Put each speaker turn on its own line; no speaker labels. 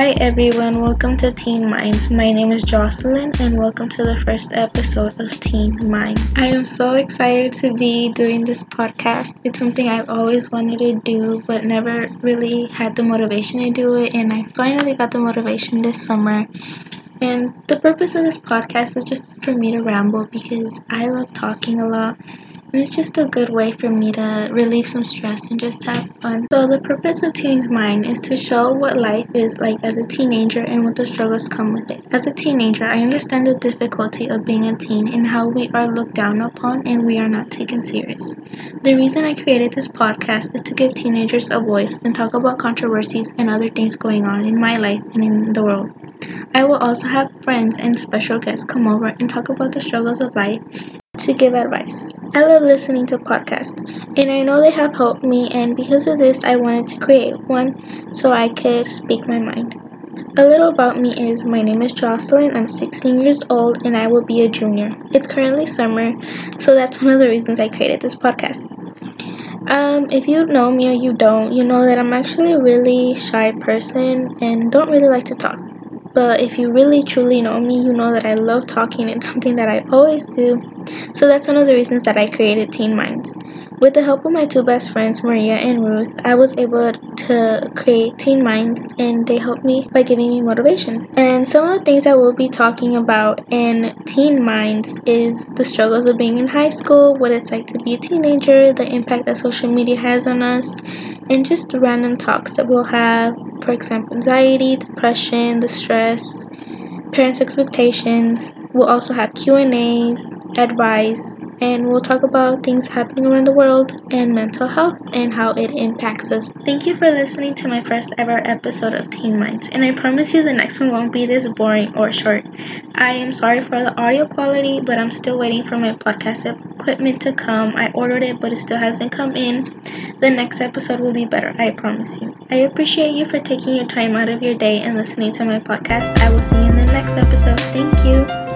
Hi everyone, welcome to Teen Minds. My name is Jocelyn and welcome to the first episode of Teen Minds. I am so excited to be doing this podcast. It's something I've always wanted to do but never really had the motivation to do it and I finally got the motivation this summer. And the purpose of this podcast is just for me to ramble because I love talking a lot it's just a good way for me to relieve some stress and just have fun. So, the purpose of Teen's Mind is to show what life is like as a teenager and what the struggles come with it. As a teenager, I understand the difficulty of being a teen and how we are looked down upon and we are not taken serious. The reason I created this podcast is to give teenagers a voice and talk about controversies and other things going on in my life and in the world. I will also have friends and special guests come over and talk about the struggles of life to give advice. I love listening to podcasts, and I know they have helped me, and because of this, I wanted to create one so I could speak my mind. A little about me is my name is Jocelyn, I'm 16 years old, and I will be a junior. It's currently summer, so that's one of the reasons I created this podcast. Um, if you know me or you don't, you know that I'm actually a really shy person and don't really like to talk. But if you really truly know me, you know that I love talking. It's something that I always do. So that's one of the reasons that I created Teen Minds. With the help of my two best friends, Maria and Ruth, I was able to create Teen Minds and they helped me by giving me motivation. And some of the things I will be talking about in Teen Minds is the struggles of being in high school, what it's like to be a teenager, the impact that social media has on us, and just random talks that we'll have, for example, anxiety, depression, the stress, parents' expectations. We'll also have Q&As, advice, and we'll talk about things happening around the world and mental health and how it impacts us. Thank you for listening to my first ever episode of Teen Minds, and I promise you the next one won't be this boring or short. I am sorry for the audio quality, but I'm still waiting for my podcast equipment to come. I ordered it, but it still hasn't come in. The next episode will be better, I promise you. I appreciate you for taking your time out of your day and listening to my podcast. I will see you in the next episode. Thank you.